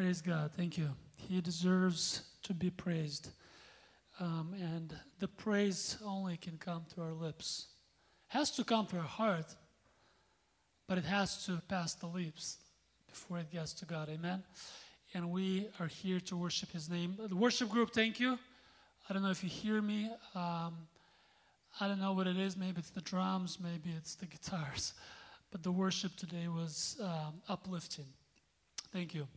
Praise God. Thank you. He deserves to be praised. Um, and the praise only can come to our lips. Has to come to our heart, but it has to pass the lips before it gets to God. Amen. And we are here to worship His name. The worship group, thank you. I don't know if you hear me. Um, I don't know what it is. Maybe it's the drums, maybe it's the guitars. But the worship today was um, uplifting. Thank you.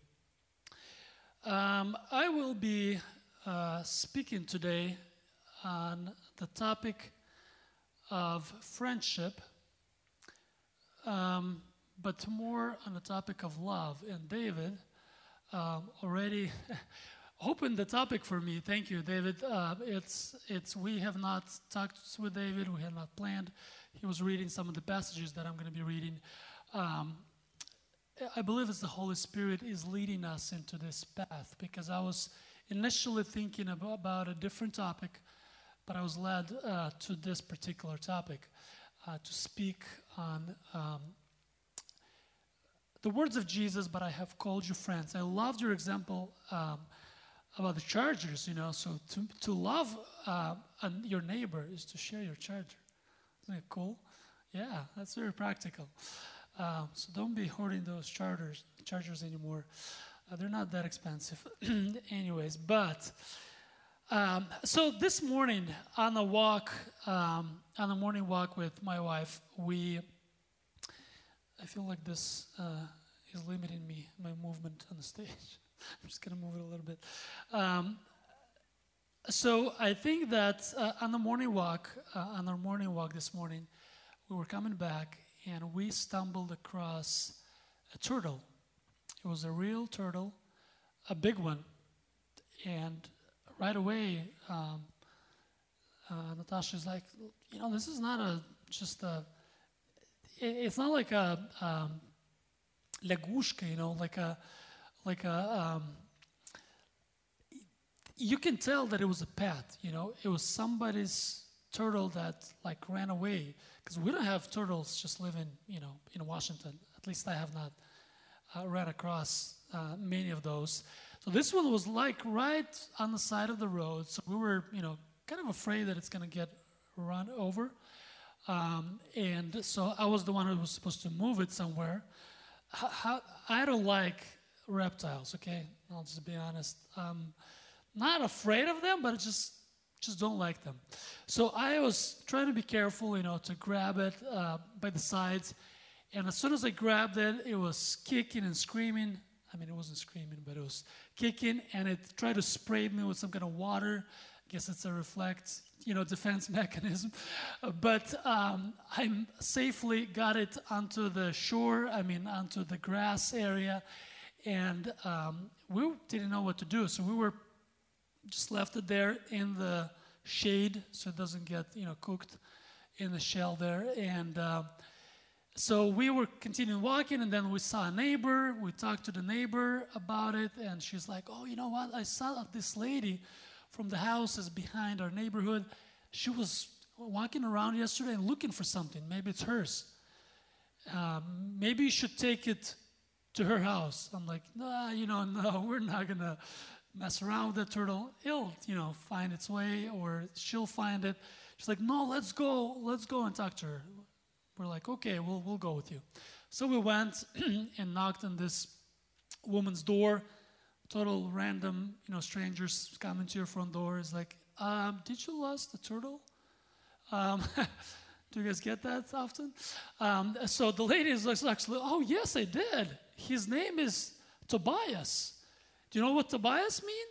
Um, I will be uh, speaking today on the topic of friendship, um, but more on the topic of love. And David um, already opened the topic for me. Thank you, David. Uh, it's it's we have not talked with David. We have not planned. He was reading some of the passages that I'm going to be reading. Um, I believe it's the Holy Spirit is leading us into this path because I was initially thinking about, about a different topic, but I was led uh, to this particular topic uh, to speak on um, the words of Jesus, but I have called you friends. I loved your example um, about the chargers, you know. So to, to love uh, your neighbor is to share your charger. Isn't cool? Yeah, that's very practical. Um, so don't be hoarding those chargers, chargers anymore. Uh, they're not that expensive, anyways. But um, so this morning on a walk, um, on a morning walk with my wife, we. I feel like this uh, is limiting me, my movement on the stage. I'm just gonna move it a little bit. Um, so I think that uh, on the morning walk, uh, on our morning walk this morning, we were coming back and we stumbled across a turtle. It was a real turtle, a big one. And right away, um, uh, Natasha's like, you know, this is not a just a. it's not like a um, legushka, you know, like a like a. Um, you can tell that it was a pet. You know, it was somebody's turtle that like ran away because we don't have turtles just living, you know, in Washington. At least I have not uh, ran across uh, many of those. So this one was like right on the side of the road. So we were, you know, kind of afraid that it's going to get run over. Um, and so I was the one who was supposed to move it somewhere. How, I don't like reptiles, okay? I'll just be honest. I'm not afraid of them, but it's just just don't like them. So I was trying to be careful, you know, to grab it uh, by the sides. And as soon as I grabbed it, it was kicking and screaming. I mean, it wasn't screaming, but it was kicking, and it tried to spray me with some kind of water. I guess it's a reflect, you know, defense mechanism. but um, I safely got it onto the shore. I mean, onto the grass area, and um, we didn't know what to do. So we were just left it there in the shade so it doesn't get you know cooked in the shell there. And uh, so we were continuing walking and then we saw a neighbor. We talked to the neighbor about it and she's like oh you know what? I saw this lady from the houses behind our neighborhood. She was walking around yesterday and looking for something. Maybe it's hers. Um, maybe you should take it to her house. I'm like nah you know no we're not gonna mess around with the turtle, it'll, you know, find its way or she'll find it. She's like, no, let's go, let's go and talk to her. We're like, okay, we'll, we'll go with you. So we went and knocked on this woman's door. Total random, you know, strangers coming to your front door. Is like, um, did you lose the turtle? Um, do you guys get that often? Um, so the lady is actually, oh yes, I did. His name is Tobias. Do you know what Tobias mean?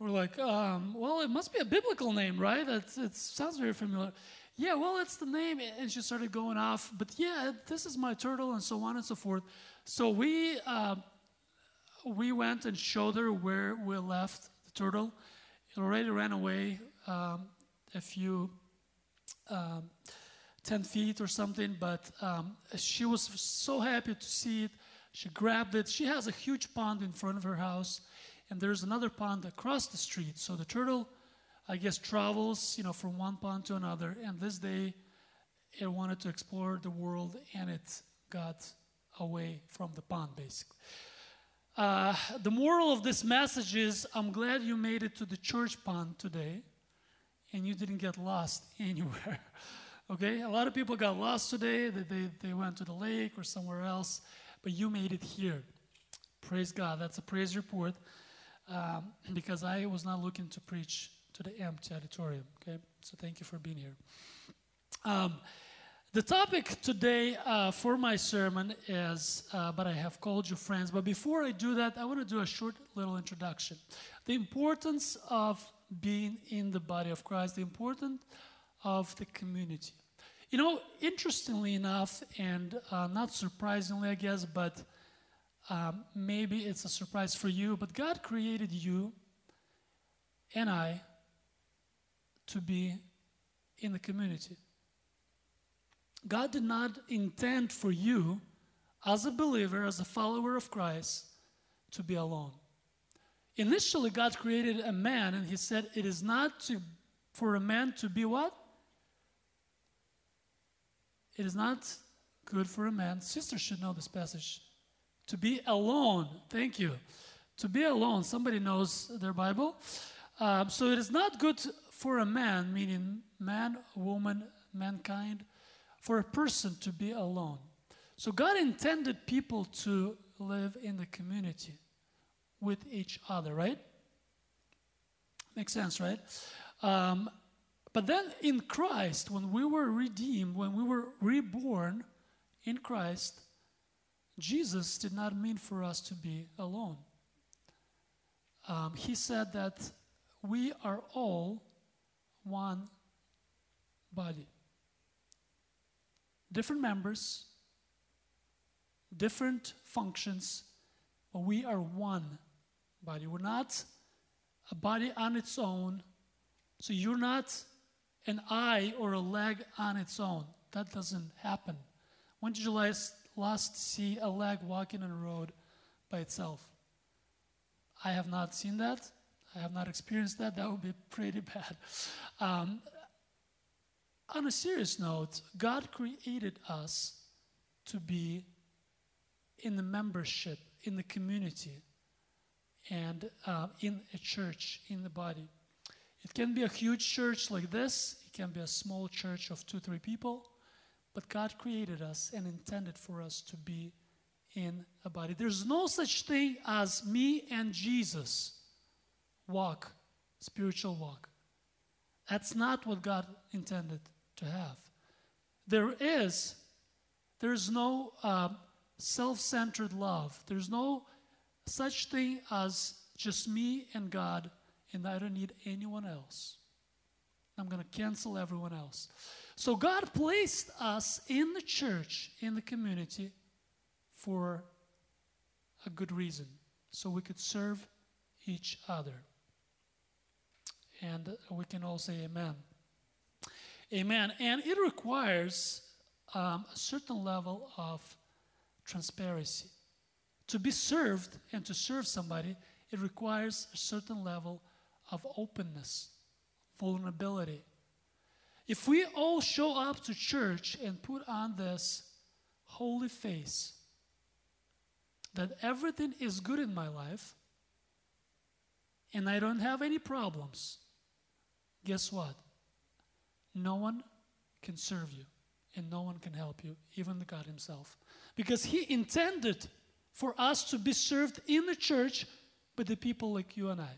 We're like, um, well, it must be a biblical name, right? It, it sounds very familiar. Yeah, well, it's the name. And she started going off. But yeah, this is my turtle, and so on and so forth. So we uh, we went and showed her where we left the turtle. It already ran away um, a few. Um, 10 feet or something, but um, she was so happy to see it. She grabbed it. She has a huge pond in front of her house and there's another pond across the street. So the turtle, I guess, travels, you know, from one pond to another. And this day, it wanted to explore the world, and it got away from the pond, basically. Uh, the moral of this message is I'm glad you made it to the church pond today and you didn't get lost anywhere. okay? A lot of people got lost today, they, they, they went to the lake or somewhere else, but you made it here. Praise God. That's a praise report um, because I was not looking to preach to the empty auditorium. Okay? So thank you for being here. Um, the topic today uh, for my sermon is, uh, but I have called you friends. But before I do that, I want to do a short little introduction. The importance of being in the body of Christ, the importance of the community. You know, interestingly enough, and uh, not surprisingly, I guess, but um, maybe it's a surprise for you, but God created you and I to be in the community. God did not intend for you, as a believer, as a follower of Christ, to be alone. Initially, God created a man, and He said, It is not to, for a man to be what? It is not good for a man. Sisters should know this passage. To be alone. Thank you. To be alone. Somebody knows their Bible. Um, so it is not good for a man, meaning man, woman, mankind, for a person to be alone. So God intended people to live in the community with each other, right? Makes sense, right? Um, but then in Christ, when we were redeemed, when we were reborn in Christ, Jesus did not mean for us to be alone. Um, he said that we are all one body different members, different functions, but we are one body. We're not a body on its own. So you're not an eye or a leg on its own. That doesn't happen. When did you last, last see a leg walking on a road by itself? I have not seen that. I have not experienced that. That would be pretty bad. Um, on a serious note, God created us to be in the membership, in the community, and uh, in a church, in the body. It can be a huge church like this, it can be a small church of two, three people, but God created us and intended for us to be in a body. There's no such thing as me and Jesus walk, spiritual walk. That's not what God intended to have. There is, there's no uh, self centered love. There's no such thing as just me and God, and I don't need anyone else. I'm going to cancel everyone else. So God placed us in the church, in the community, for a good reason, so we could serve each other. And we can all say amen. Amen. And it requires um, a certain level of transparency. To be served and to serve somebody, it requires a certain level of openness, vulnerability. If we all show up to church and put on this holy face, that everything is good in my life and I don't have any problems, guess what? no one can serve you and no one can help you, even God Himself. Because He intended for us to be served in the church by the people like you and I.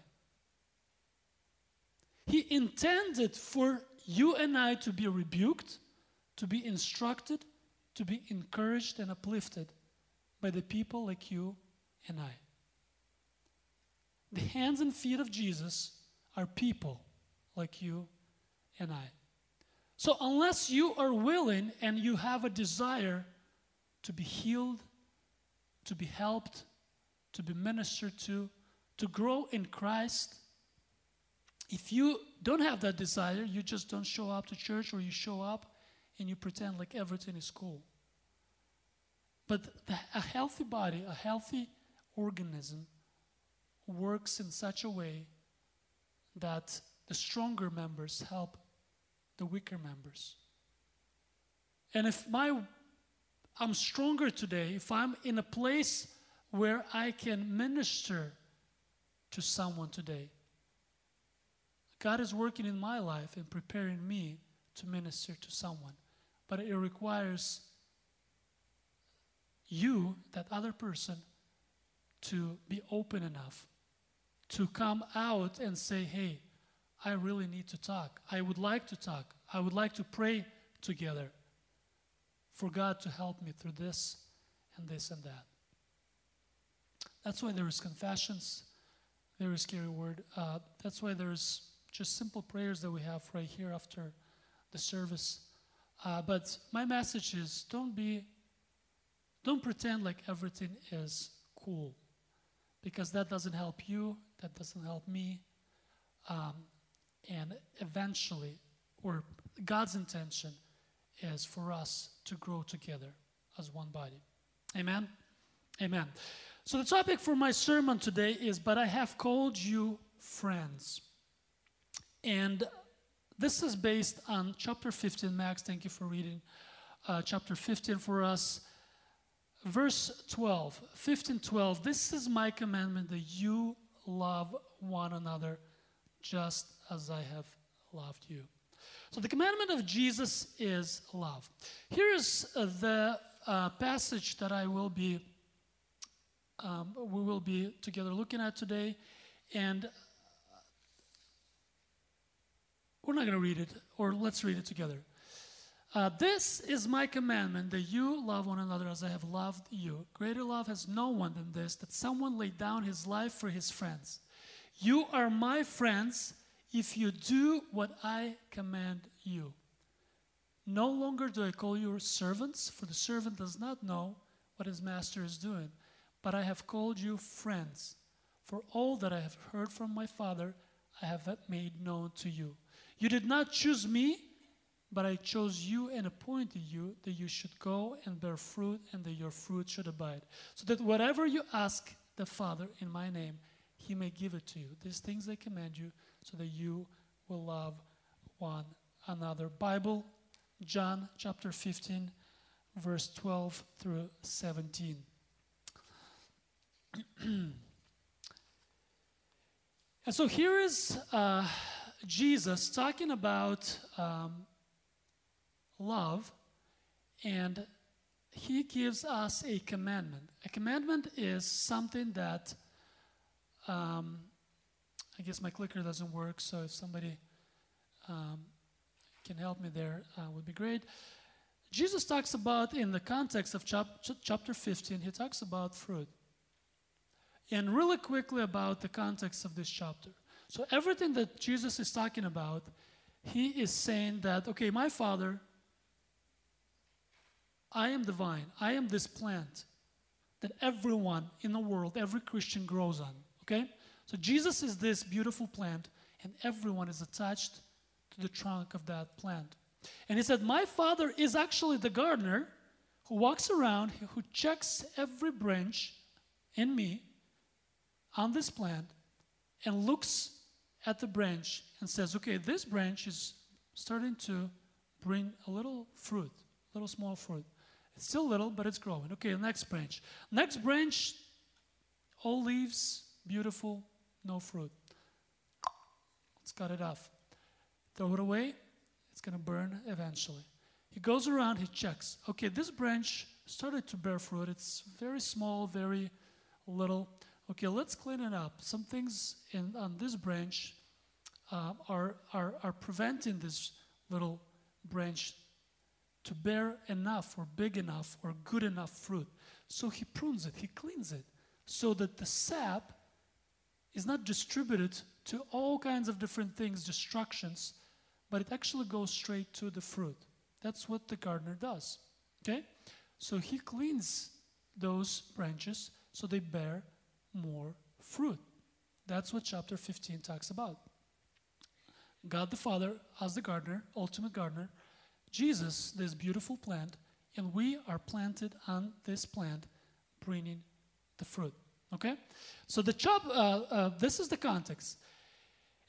He intended for you and I to be rebuked, to be instructed, to be encouraged and uplifted by the people like you and I. The hands and feet of Jesus are people like you and I. So, unless you are willing and you have a desire to be healed, to be helped, to be ministered to, to grow in Christ, if you don't have that desire, you just don't show up to church or you show up and you pretend like everything is cool. But the, a healthy body, a healthy organism, works in such a way that the stronger members help the weaker members. And if my I'm stronger today, if I'm in a place where I can minister to someone today. God is working in my life and preparing me to minister to someone. But it requires you, that other person, to be open enough to come out and say, hey, I really need to talk. I would like to talk. I would like to pray together for God to help me through this and this and that. That's why there is confessions, very scary word. Uh, that's why there's just simple prayers that we have right here after the service. Uh, but my message is don't be, don't pretend like everything is cool because that doesn't help you, that doesn't help me. Um, and eventually, or God's intention is for us to grow together as one body. Amen? Amen. So, the topic for my sermon today is But I have called you friends. And this is based on chapter 15. Max, thank you for reading uh, chapter 15 for us. Verse 12, 15, 12. This is my commandment that you love one another just as I have loved you. So, the commandment of Jesus is love. Here is uh, the uh, passage that I will be, um, we will be together looking at today. And we're not going to read it, or let's read it together. Uh, this is my commandment that you love one another as I have loved you. Greater love has no one than this that someone laid down his life for his friends. You are my friends if you do what I command you. No longer do I call you servants, for the servant does not know what his master is doing, but I have called you friends. For all that I have heard from my Father, I have made known to you. You did not choose me, but I chose you and appointed you that you should go and bear fruit and that your fruit should abide. So that whatever you ask the Father in my name, he may give it to you. These things I command you so that you will love one another. Bible, John chapter 15, verse 12 through 17. and so here is. Uh, Jesus talking about um, love, and he gives us a commandment. A commandment is something that, um, I guess my clicker doesn't work, so if somebody um, can help me there, uh, would be great. Jesus talks about, in the context of chap- chapter 15, he talks about fruit. And really quickly about the context of this chapter. So everything that Jesus is talking about, he is saying that, okay, my Father, I am the vine, I am this plant that everyone in the world, every Christian grows on. Okay? So Jesus is this beautiful plant, and everyone is attached to the trunk of that plant. And he said, My Father is actually the gardener who walks around, who checks every branch in me on this plant and looks at the branch and says, okay, this branch is starting to bring a little fruit, a little small fruit. It's still little, but it's growing. Okay, next branch. Next branch, all leaves, beautiful, no fruit. Let's cut it off. Throw it away, it's going to burn eventually. He goes around, he checks. Okay, this branch started to bear fruit. It's very small, very little okay, let's clean it up. Some things in, on this branch uh, are, are, are preventing this little branch to bear enough or big enough or good enough fruit. So he prunes it, he cleans it, so that the sap is not distributed to all kinds of different things, destructions, but it actually goes straight to the fruit. That's what the gardener does. Okay? So he cleans those branches so they bear more fruit. That's what chapter 15 talks about. God the Father as the gardener, ultimate gardener, Jesus, this beautiful plant, and we are planted on this plant, bringing the fruit. Okay? So the chop, uh, uh, this is the context.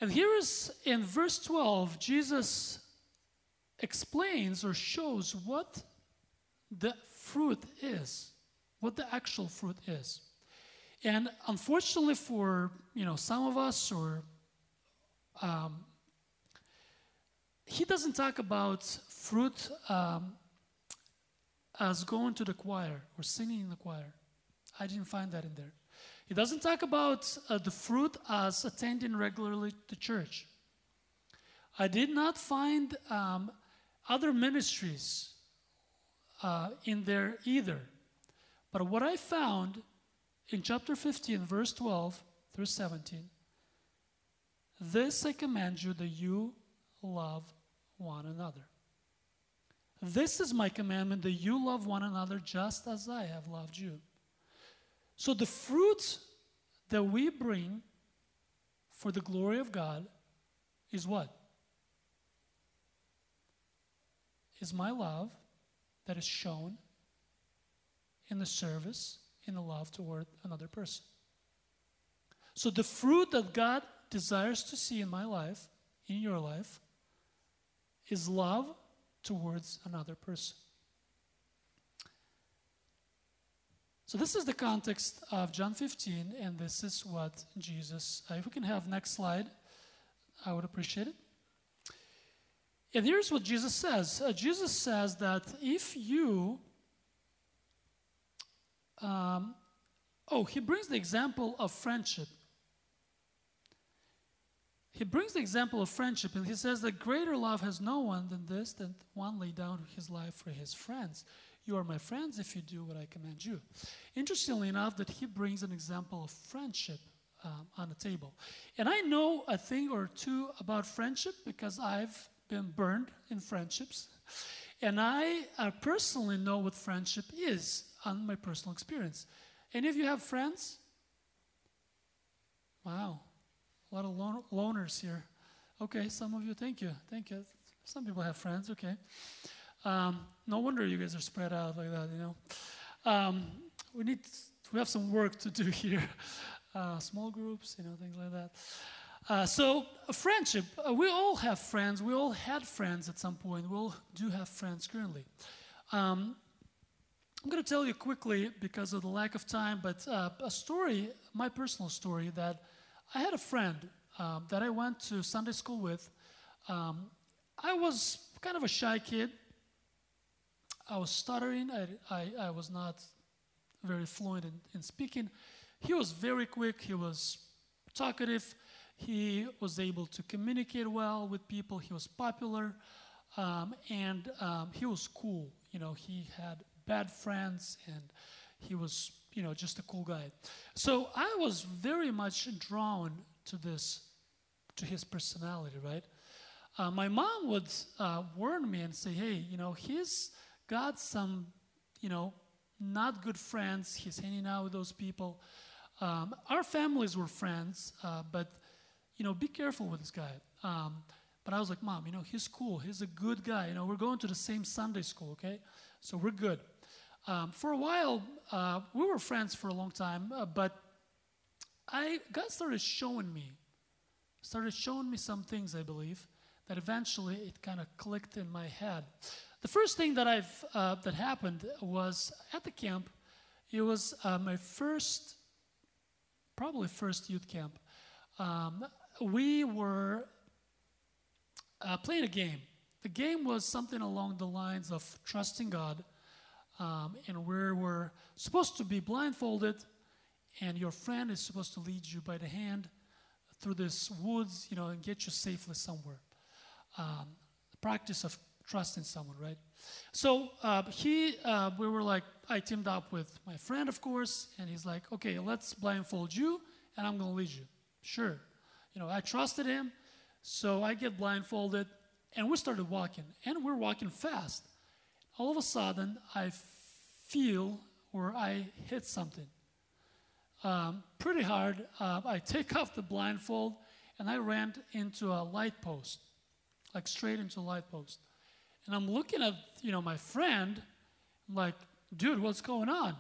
And here is in verse 12, Jesus explains or shows what the fruit is, what the actual fruit is. And unfortunately for you know some of us, or um, he doesn't talk about fruit um, as going to the choir or singing in the choir. I didn't find that in there. He doesn't talk about uh, the fruit as attending regularly to church. I did not find um, other ministries uh, in there either. But what I found in chapter 15, verse 12 through 17 this I command you that you love one another. This is my commandment that you love one another just as I have loved you. So the fruit that we bring for the glory of God is what? Is my love that is shown in the service, in the love toward another person. So the fruit that God desires to see in my life, in your life, is love towards another person. So, this is the context of John 15, and this is what Jesus, uh, if we can have next slide, I would appreciate it. And here's what Jesus says uh, Jesus says that if you, um, oh, he brings the example of friendship. He brings the example of friendship, and he says that greater love has no one than this, that one lay down his life for his friends. You are my friends if you do what I command you. Interestingly enough, that he brings an example of friendship um, on the table. And I know a thing or two about friendship because I've been burned in friendships. And I uh, personally know what friendship is on my personal experience. Any of you have friends? Wow, a lot of lon- loners here. Okay, some of you, thank you, thank you. Some people have friends, okay. Um, no wonder you guys are spread out like that, you know. Um, we need, we have some work to do here. Uh, small groups, you know, things like that. Uh, so, friendship. Uh, we all have friends. We all had friends at some point. We all do have friends currently. Um, I'm going to tell you quickly because of the lack of time, but uh, a story, my personal story, that I had a friend um, that I went to Sunday school with. Um, I was kind of a shy kid. I was stuttering. I, I, I was not very fluent in, in speaking. He was very quick. He was talkative. He was able to communicate well with people. He was popular. Um, and um, he was cool. You know, he had bad friends and he was, you know, just a cool guy. So I was very much drawn to this, to his personality, right? Uh, my mom would uh, warn me and say, hey, you know, he's got some, you know, not good friends. He's hanging out with those people. Um, our families were friends, uh, but, you know, be careful with this guy. Um, but I was like, Mom, you know, he's cool. He's a good guy. You know, we're going to the same Sunday school, okay? So we're good. Um, for a while, uh, we were friends for a long time, uh, but I God started showing me, started showing me some things, I believe, that eventually it kind of clicked in my head. The first thing that I've uh, that happened was at the camp. It was uh, my first, probably first youth camp. Um, we were uh, playing a game. The game was something along the lines of trusting God, um, and were supposed to be blindfolded, and your friend is supposed to lead you by the hand through this woods, you know, and get you safely somewhere. Um, practice of trusting someone, right? So uh, he, uh, we were like, I teamed up with my friend, of course, and he's like, okay, let's blindfold you, and I'm to lead you. Sure. You know, I trusted him, so I get blindfolded, and we started walking, and we're walking fast. All of a sudden, I feel or I hit something um, pretty hard. Uh, I take off the blindfold, and I ran into a light post, like straight into a light post. And I'm looking at, you know, my friend, I'm like, dude, what's going on?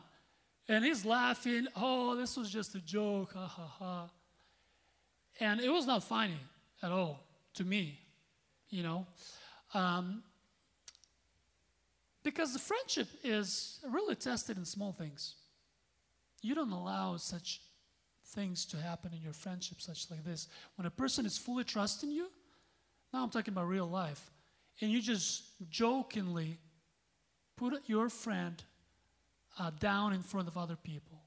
And he's laughing, oh, this was just a joke, ha ha ha. And it was not funny at all to me, you know. Um, because the friendship is really tested in small things. You don't allow such things to happen in your friendship, such like this. When a person is fully trusting you, now I'm talking about real life, and you just jokingly put your friend uh, down in front of other people,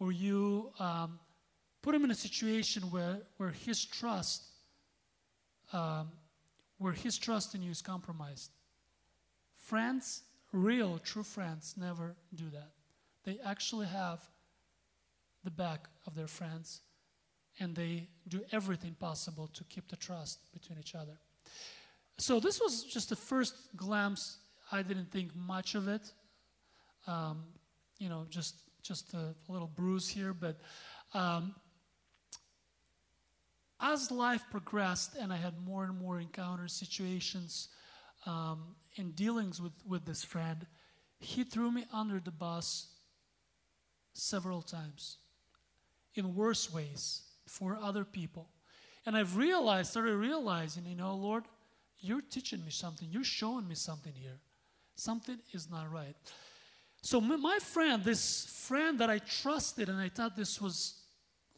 or you um, put him in a situation where, where his trust, um, where his trust in you is compromised. Friends, real, true friends, never do that. They actually have the back of their friends and they do everything possible to keep the trust between each other. So, this was just the first glimpse. I didn't think much of it. Um, you know, just, just a little bruise here, but um, as life progressed and I had more and more encounters, situations, um, and dealings with, with this friend, he threw me under the bus several times in worse ways for other people. And I've realized, started realizing, you know, Lord, you're teaching me something. You're showing me something here. Something is not right. So, my friend, this friend that I trusted, and I thought this was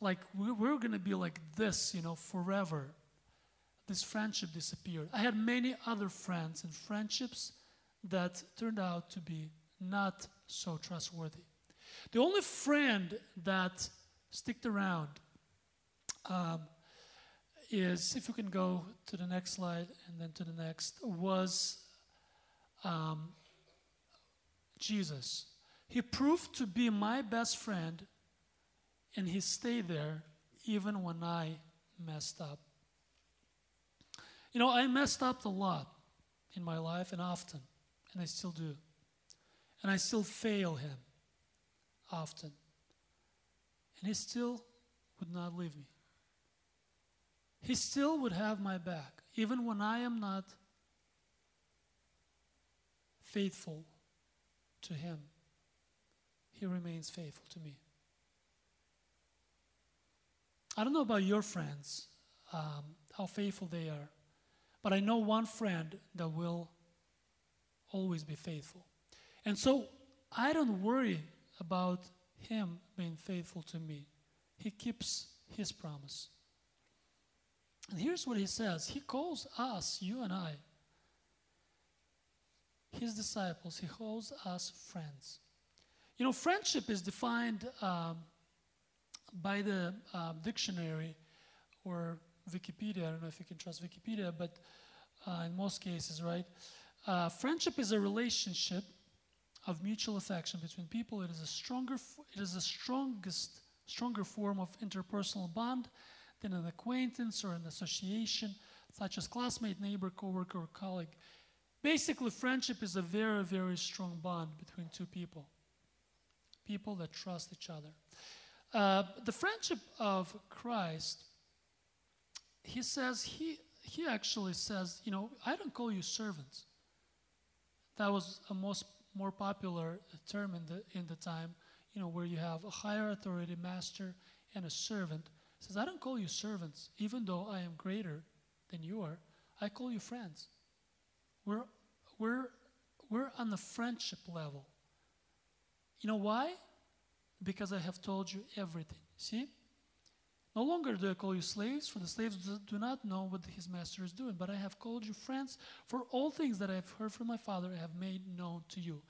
like, we're going to be like this, you know, forever. This friendship disappeared. I had many other friends and friendships that turned out to be not so trustworthy. The only friend that sticked around um, is, if you can go to the next slide and then to the next, was um, Jesus. He proved to be my best friend, and he stayed there even when I messed up. You know, I messed up a lot in my life and often, and I still do. And I still fail him often. And he still would not leave me. He still would have my back, even when I am not faithful to him. He remains faithful to me. I don't know about your friends, um, how faithful they are, but I know one friend that will always be faithful. And so I don't worry about him being faithful to me. He keeps his promise. And here's what he says He calls us, you and I, his disciples, he calls us friends. You know, friendship is defined um, by the um, dictionary or Wikipedia. I don't know if you can trust Wikipedia, but uh, in most cases, right? Uh, friendship is a relationship of mutual affection between people. It is a stronger, it is the strongest, stronger form of interpersonal bond than an acquaintance or an association, such as classmate, neighbor, coworker, or colleague. Basically, friendship is a very, very strong bond between two people. People that trust each other. Uh, the friendship of Christ, he says, he, he actually says, you know, I don't call you servants. That was a most more popular term in the, in the time, you know, where you have a higher authority master and a servant. says, I don't call you servants, even though I am greater than you are. I call you friends. We're, we're, we're on the friendship level. You know why? Because I have told you everything. See? No longer do I call you slaves, for the slaves do not know what his master is doing, but I have called you friends, for all things that I have heard from my Father I have made known to you.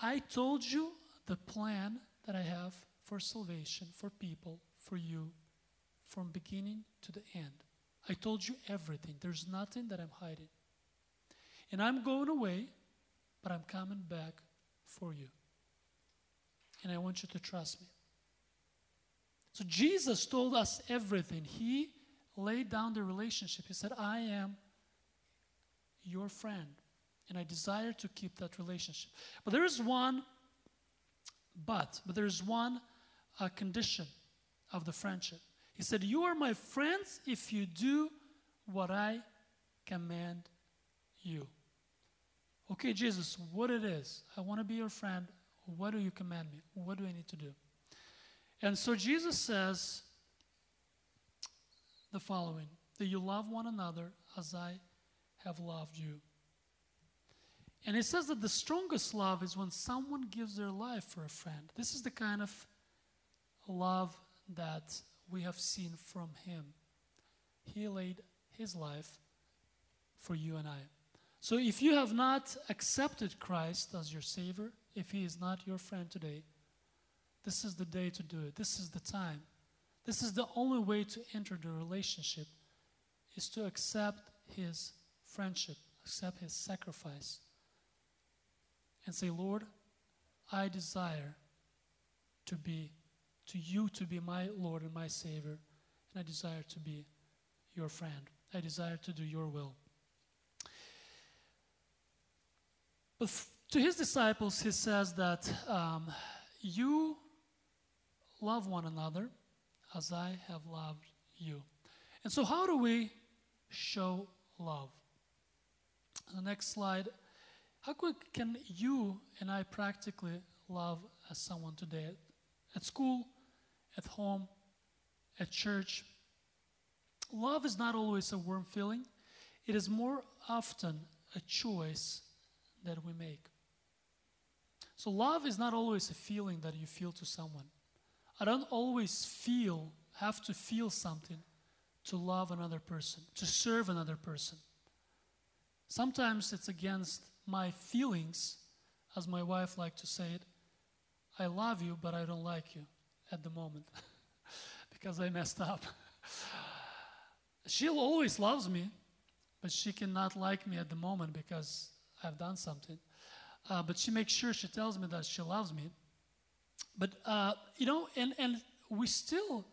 I told you the plan that I have for salvation, for people, for you, from beginning to the end. I told you everything. There's nothing that I'm hiding. And I'm going away, but I'm coming back for you. And I want you to trust me. So Jesus told us everything. He laid down the relationship. He said, I am your friend, and I desire to keep that relationship. But there is one but, but there is one uh, condition of the friendship. He said, You are my friends if you do what I command you. Okay, Jesus, what it is? I want to be your friend. What do you command me? What do I need to do? And so Jesus says the following that you love one another as I have loved you. And he says that the strongest love is when someone gives their life for a friend. This is the kind of love that we have seen from him. He laid his life for you and I. So if you have not accepted Christ as your Savior, if He is not your friend today, this is the day to do it. This is the time. This is the only way to enter the relationship is to accept His friendship, accept His sacrifice, and say, Lord, I desire to be, to you to be my Lord and my Savior, and I desire to be your friend. I desire to do your will. But f- to his disciples, he says that um, you love one another as I have loved you. And so, how do we show love? The next slide. How quick can you and I practically love as someone today? At school, at home, at church. Love is not always a warm feeling, it is more often a choice that we make. So, love is not always a feeling that you feel to someone. I don't always feel, have to feel something to love another person, to serve another person. Sometimes it's against my feelings, as my wife liked to say it. I love you, but I don't like you at the moment because I messed up. She'll always loves me, but she cannot like me at the moment because I've done something. Uh, but she makes sure she tells me that she loves me. But, uh, you know, and, and we still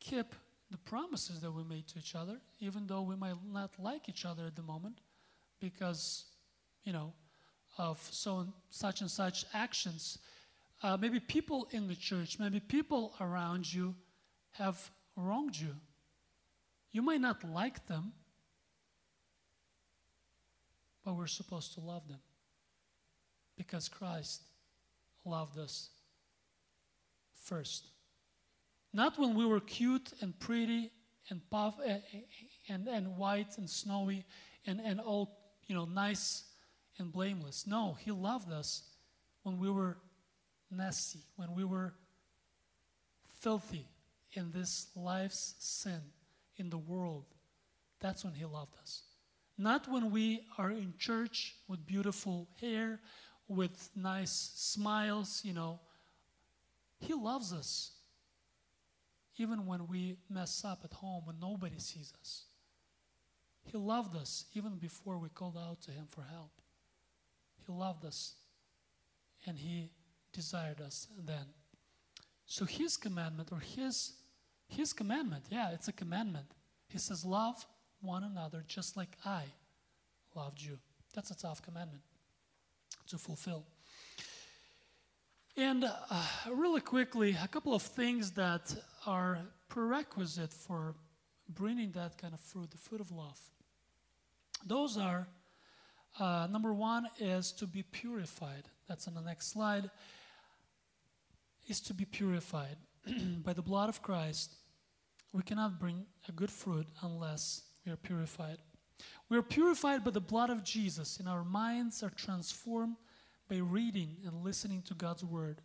keep the promises that we made to each other, even though we might not like each other at the moment because, you know, of so and such and such actions. Uh, maybe people in the church, maybe people around you have wronged you. You might not like them, but we're supposed to love them because Christ loved us first. Not when we were cute and pretty and puff eh, eh, and, and white and snowy and, and all you know nice and blameless. No, he loved us when we were nasty, when we were filthy in this life's sin in the world. That's when he loved us. Not when we are in church with beautiful hair, with nice smiles, you know. He loves us. Even when we mess up at home, when nobody sees us. He loved us even before we called out to Him for help. He loved us and He desired us then. So His commandment, or His, His commandment, yeah, it's a commandment. He says, Love one another just like I loved you. That's a tough commandment to fulfill. And uh, really quickly, a couple of things that are prerequisite for bringing that kind of fruit, the fruit of love. Those are uh, number one is to be purified. That's on the next slide. Is to be purified by the blood of Christ. We cannot bring a good fruit unless we are purified. We are purified by the blood of Jesus, and our minds are transformed by reading and listening to God's Word,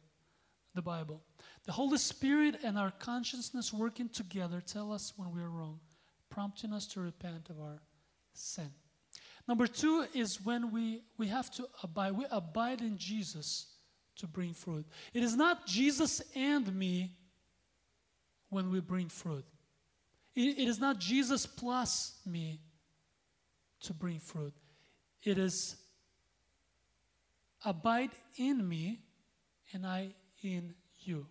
the Bible. The Holy Spirit and our consciousness working together tell us when we are wrong, prompting us to repent of our sin. Number two is when we, we have to abide. We abide in Jesus to bring fruit. It is not Jesus and me when we bring fruit. it, it is not Jesus plus me to bring fruit. It is abide in me and I in you.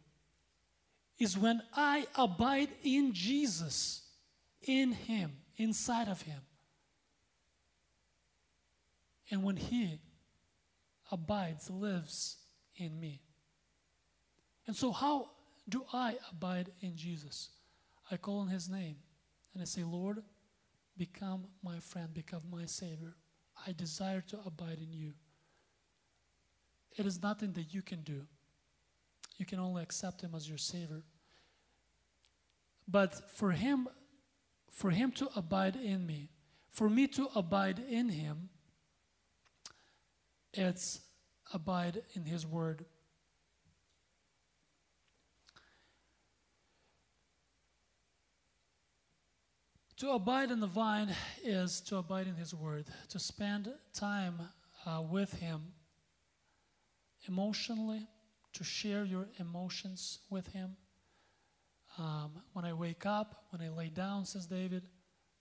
Is when I abide in Jesus, in Him, inside of Him. And when He abides, lives in me. And so, how do I abide in Jesus? I call on His name and I say, Lord, become my friend, become my Savior. I desire to abide in you. It is nothing that you can do. You can only accept Him as your Savior. But for Him, for Him to abide in me, for me to abide in Him, it's abide in His Word. To abide in the vine is to abide in His Word, to spend time uh, with Him emotionally, to share your emotions with Him. Um, when I wake up, when I lay down, says David,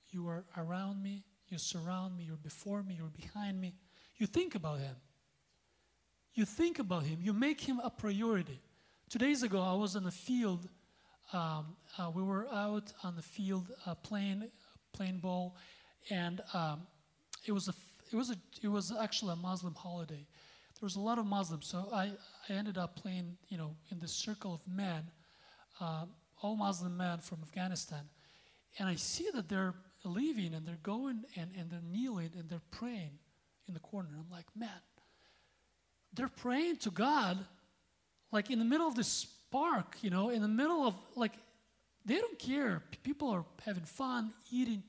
you are around me, you surround me, you're before me, you're behind me. You think about Him. You think about Him, you make Him a priority. Two days ago, I was in a field. Um, uh, we were out on the field uh, playing playing ball, and um, it was a it was a it was actually a Muslim holiday There was a lot of Muslims, so I, I ended up playing you know in this circle of men, uh, all Muslim men from Afghanistan, and I see that they're leaving and they're going and, and they're kneeling and they're praying in the corner. I'm like, man, they're praying to God, like in the middle of this park, you know, in the middle of like, they don't care. People are having fun, eating.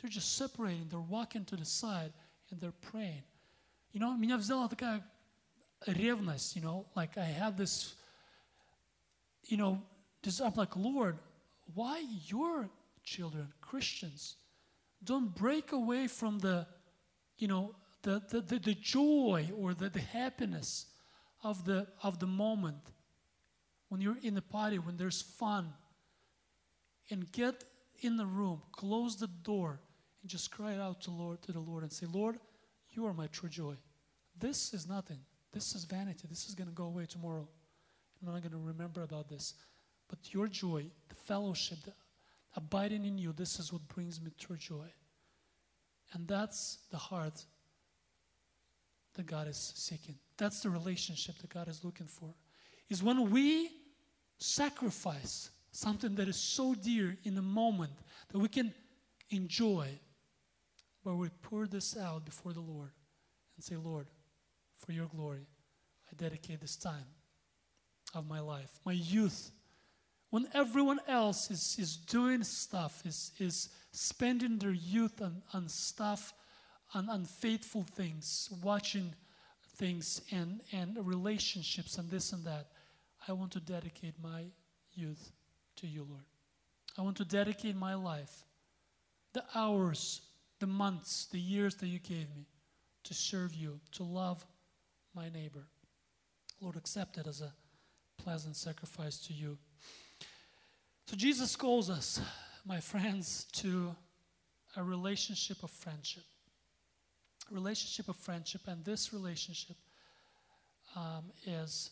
They're just separating. They're walking to the side and they're praying. You know, меня взяла такая revness, you know, like I had this, you know, this, I'm like, Lord, why your children, Christians, don't break away from the, you know, the, the, the, the joy or the, the happiness of the, of the moment when you're in the party, when there's fun, and get in the room, close the door, and just cry out to Lord to the Lord and say, Lord, you are my true joy. This is nothing. This is vanity. This is going to go away tomorrow. I'm not going to remember about this. But your joy, the fellowship, the abiding in you, this is what brings me true joy. And that's the heart that God is seeking. That's the relationship that God is looking for. Is when we sacrifice something that is so dear in a moment that we can enjoy, but we pour this out before the Lord and say, Lord, for your glory, I dedicate this time of my life, my youth, when everyone else is, is doing stuff, is, is spending their youth on, on stuff, on unfaithful things, watching things and, and relationships and this and that, I want to dedicate my youth to you, Lord. I want to dedicate my life, the hours, the months, the years that you gave me to serve you, to love my neighbor. Lord, accept it as a pleasant sacrifice to you. So Jesus calls us, my friends, to a relationship of friendship. A relationship of friendship, and this relationship um, is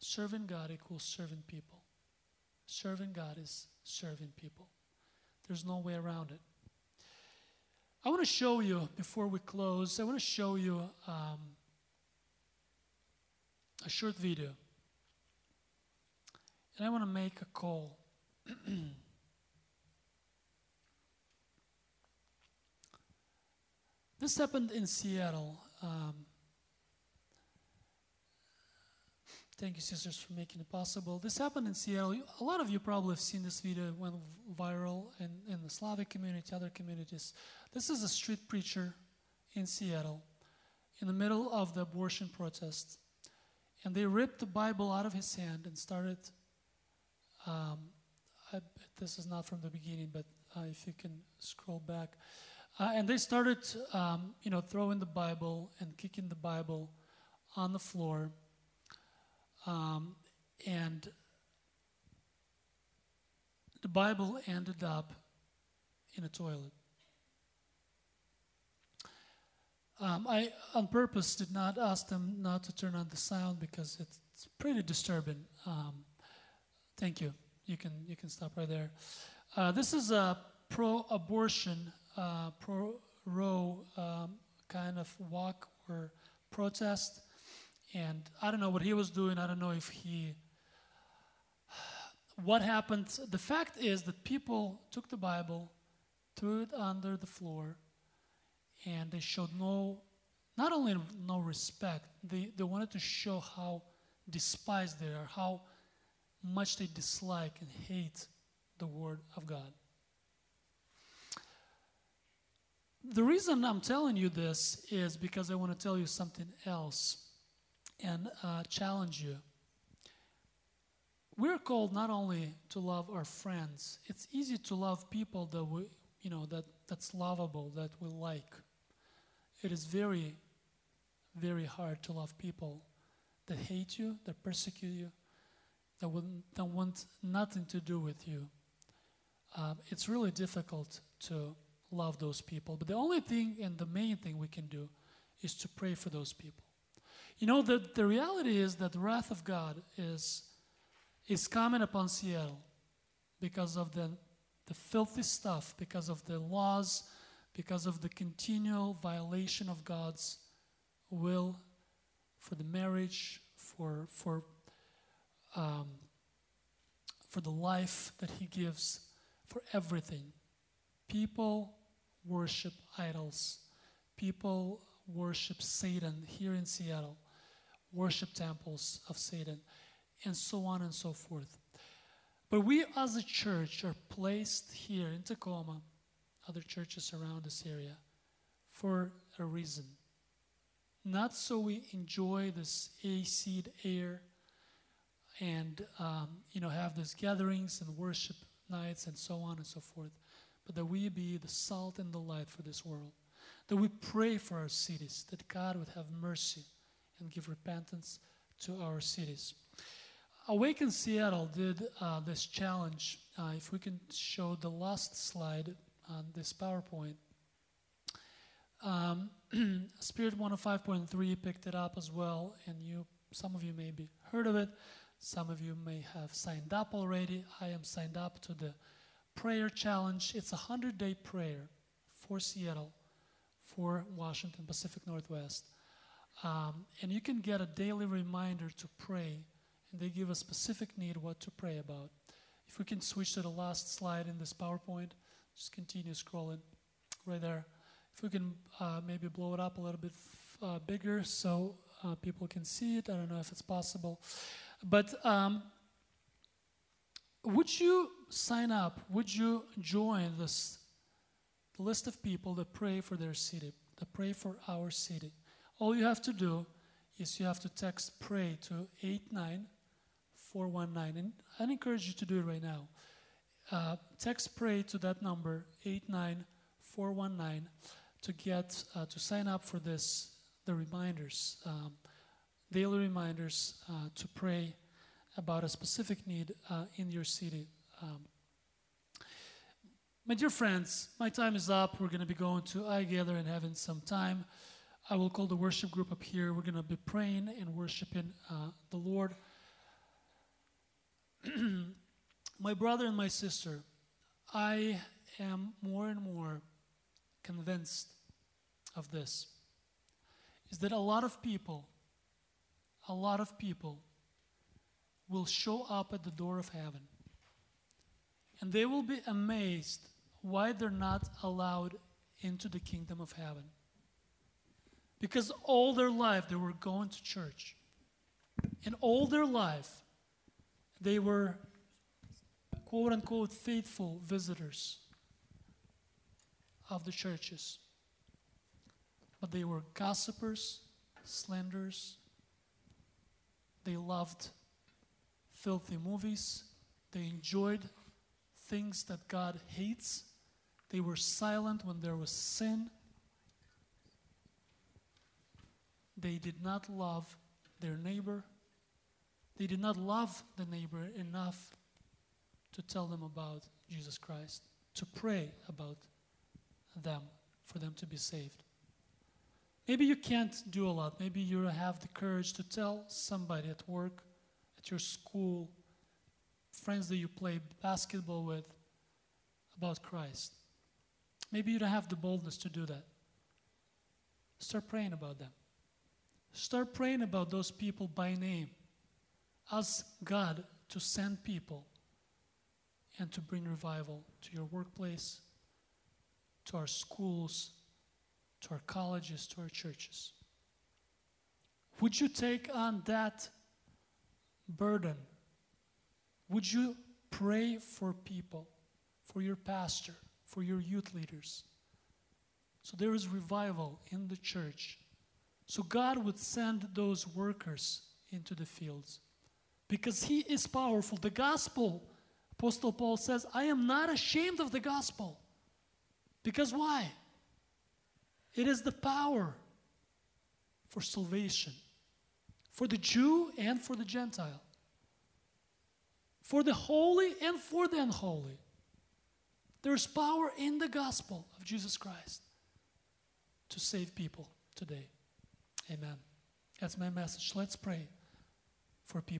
serving God equals serving people. Serving God is serving people. There's no way around it. I want to show you, before we close, I want to show you um, a short video. And I want to make a call. this happened in Seattle. Um, thank you, sisters, for making it possible. This happened in Seattle. A lot of you probably have seen this video. It went viral in, in the Slavic community, other communities. This is a street preacher in Seattle in the middle of the abortion protest. And they ripped the Bible out of his hand and started um, I, this is not from the beginning, but uh, if you can scroll back. Uh, and they started, um, you know, throwing the Bible and kicking the Bible on the floor. Um, and the Bible ended up in a toilet. Um, I, on purpose, did not ask them not to turn on the sound because it's pretty disturbing. Um, thank you you can you can stop right there. Uh, this is a pro-abortion, uh, pro-Roe um, kind of walk or protest, and I don't know what he was doing. I don't know if he. What happened? The fact is that people took the Bible, threw it under the floor, and they showed no, not only no respect, they, they wanted to show how despised they are, how much they dislike and hate the Word of God. The reason I'm telling you this is because I want to tell you something else and uh, challenge you. We're called not only to love our friends, it's easy to love people that we, you know, that, that's lovable, that we like. It is very, very hard to love people that hate you, that persecute you, that, will, that want nothing to do with you. Um, it's really difficult to love those people. But the only thing and the main thing we can do is to pray for those people. You know, the, the reality is that the wrath of God is, is coming upon Seattle because of the, the filthy stuff, because of the laws, because of the continual violation of God's will for the marriage, for, for, um, for the life that He gives, for everything. People worship idols. People worship Satan here in Seattle, worship temples of Satan, and so on and so forth. But we as a church are placed here in Tacoma, other churches around this area, for a reason. Not so we enjoy this AC air and um, you know have these gatherings and worship nights and so on and so forth, but that we be the salt and the light for this world. That we pray for our cities, that God would have mercy and give repentance to our cities. Awaken Seattle did uh, this challenge. Uh, if we can show the last slide on this PowerPoint. Um, Spirit 105.3 picked it up as well, and you, some of you may be heard of it. Some of you may have signed up already. I am signed up to the prayer challenge. It's a 100 day prayer for Seattle, for Washington, Pacific Northwest. Um, and you can get a daily reminder to pray, and they give a specific need what to pray about. If we can switch to the last slide in this PowerPoint, just continue scrolling right there. If we can uh, maybe blow it up a little bit uh, bigger so uh, people can see it. I don't know if it's possible. But um, would you sign up? Would you join this list of people that pray for their city, that pray for our city? All you have to do is you have to text pray to 89419. And I encourage you to do it right now. Uh, text pray to that number 89419 to get uh, to sign up for this the reminders um, daily reminders uh, to pray about a specific need uh, in your city. Um, my dear friends, my time is up. We're going to be going to i gather and having some time. I will call the worship group up here. We're going to be praying and worshiping uh, the Lord. my brother and my sister, I am more and more convinced of this is that a lot of people a lot of people will show up at the door of heaven and they will be amazed why they're not allowed into the kingdom of heaven. Because all their life they were going to church. And all their life they were quote unquote faithful visitors of the churches. But they were gossipers, slanderers, they loved filthy movies. They enjoyed things that God hates. They were silent when there was sin. They did not love their neighbor. They did not love the neighbor enough to tell them about Jesus Christ, to pray about them, for them to be saved. Maybe you can't do a lot. Maybe you have the courage to tell somebody at work, at your school, friends that you play basketball with about Christ. Maybe you don't have the boldness to do that. Start praying about them. Start praying about those people by name. Ask God to send people and to bring revival to your workplace, to our schools, to our colleges, to our churches. Would you take on that burden? Would you pray for people, for your pastor, for your youth leaders? So there is revival in the church. So God would send those workers into the fields because He is powerful. The gospel, Apostle Paul says, I am not ashamed of the gospel Because why? It is the power for salvation for the Jew and for the Gentile, for the holy and for the unholy. There's power in the gospel of Jesus Christ to save people today. Amen. That's my message. Let's pray for people.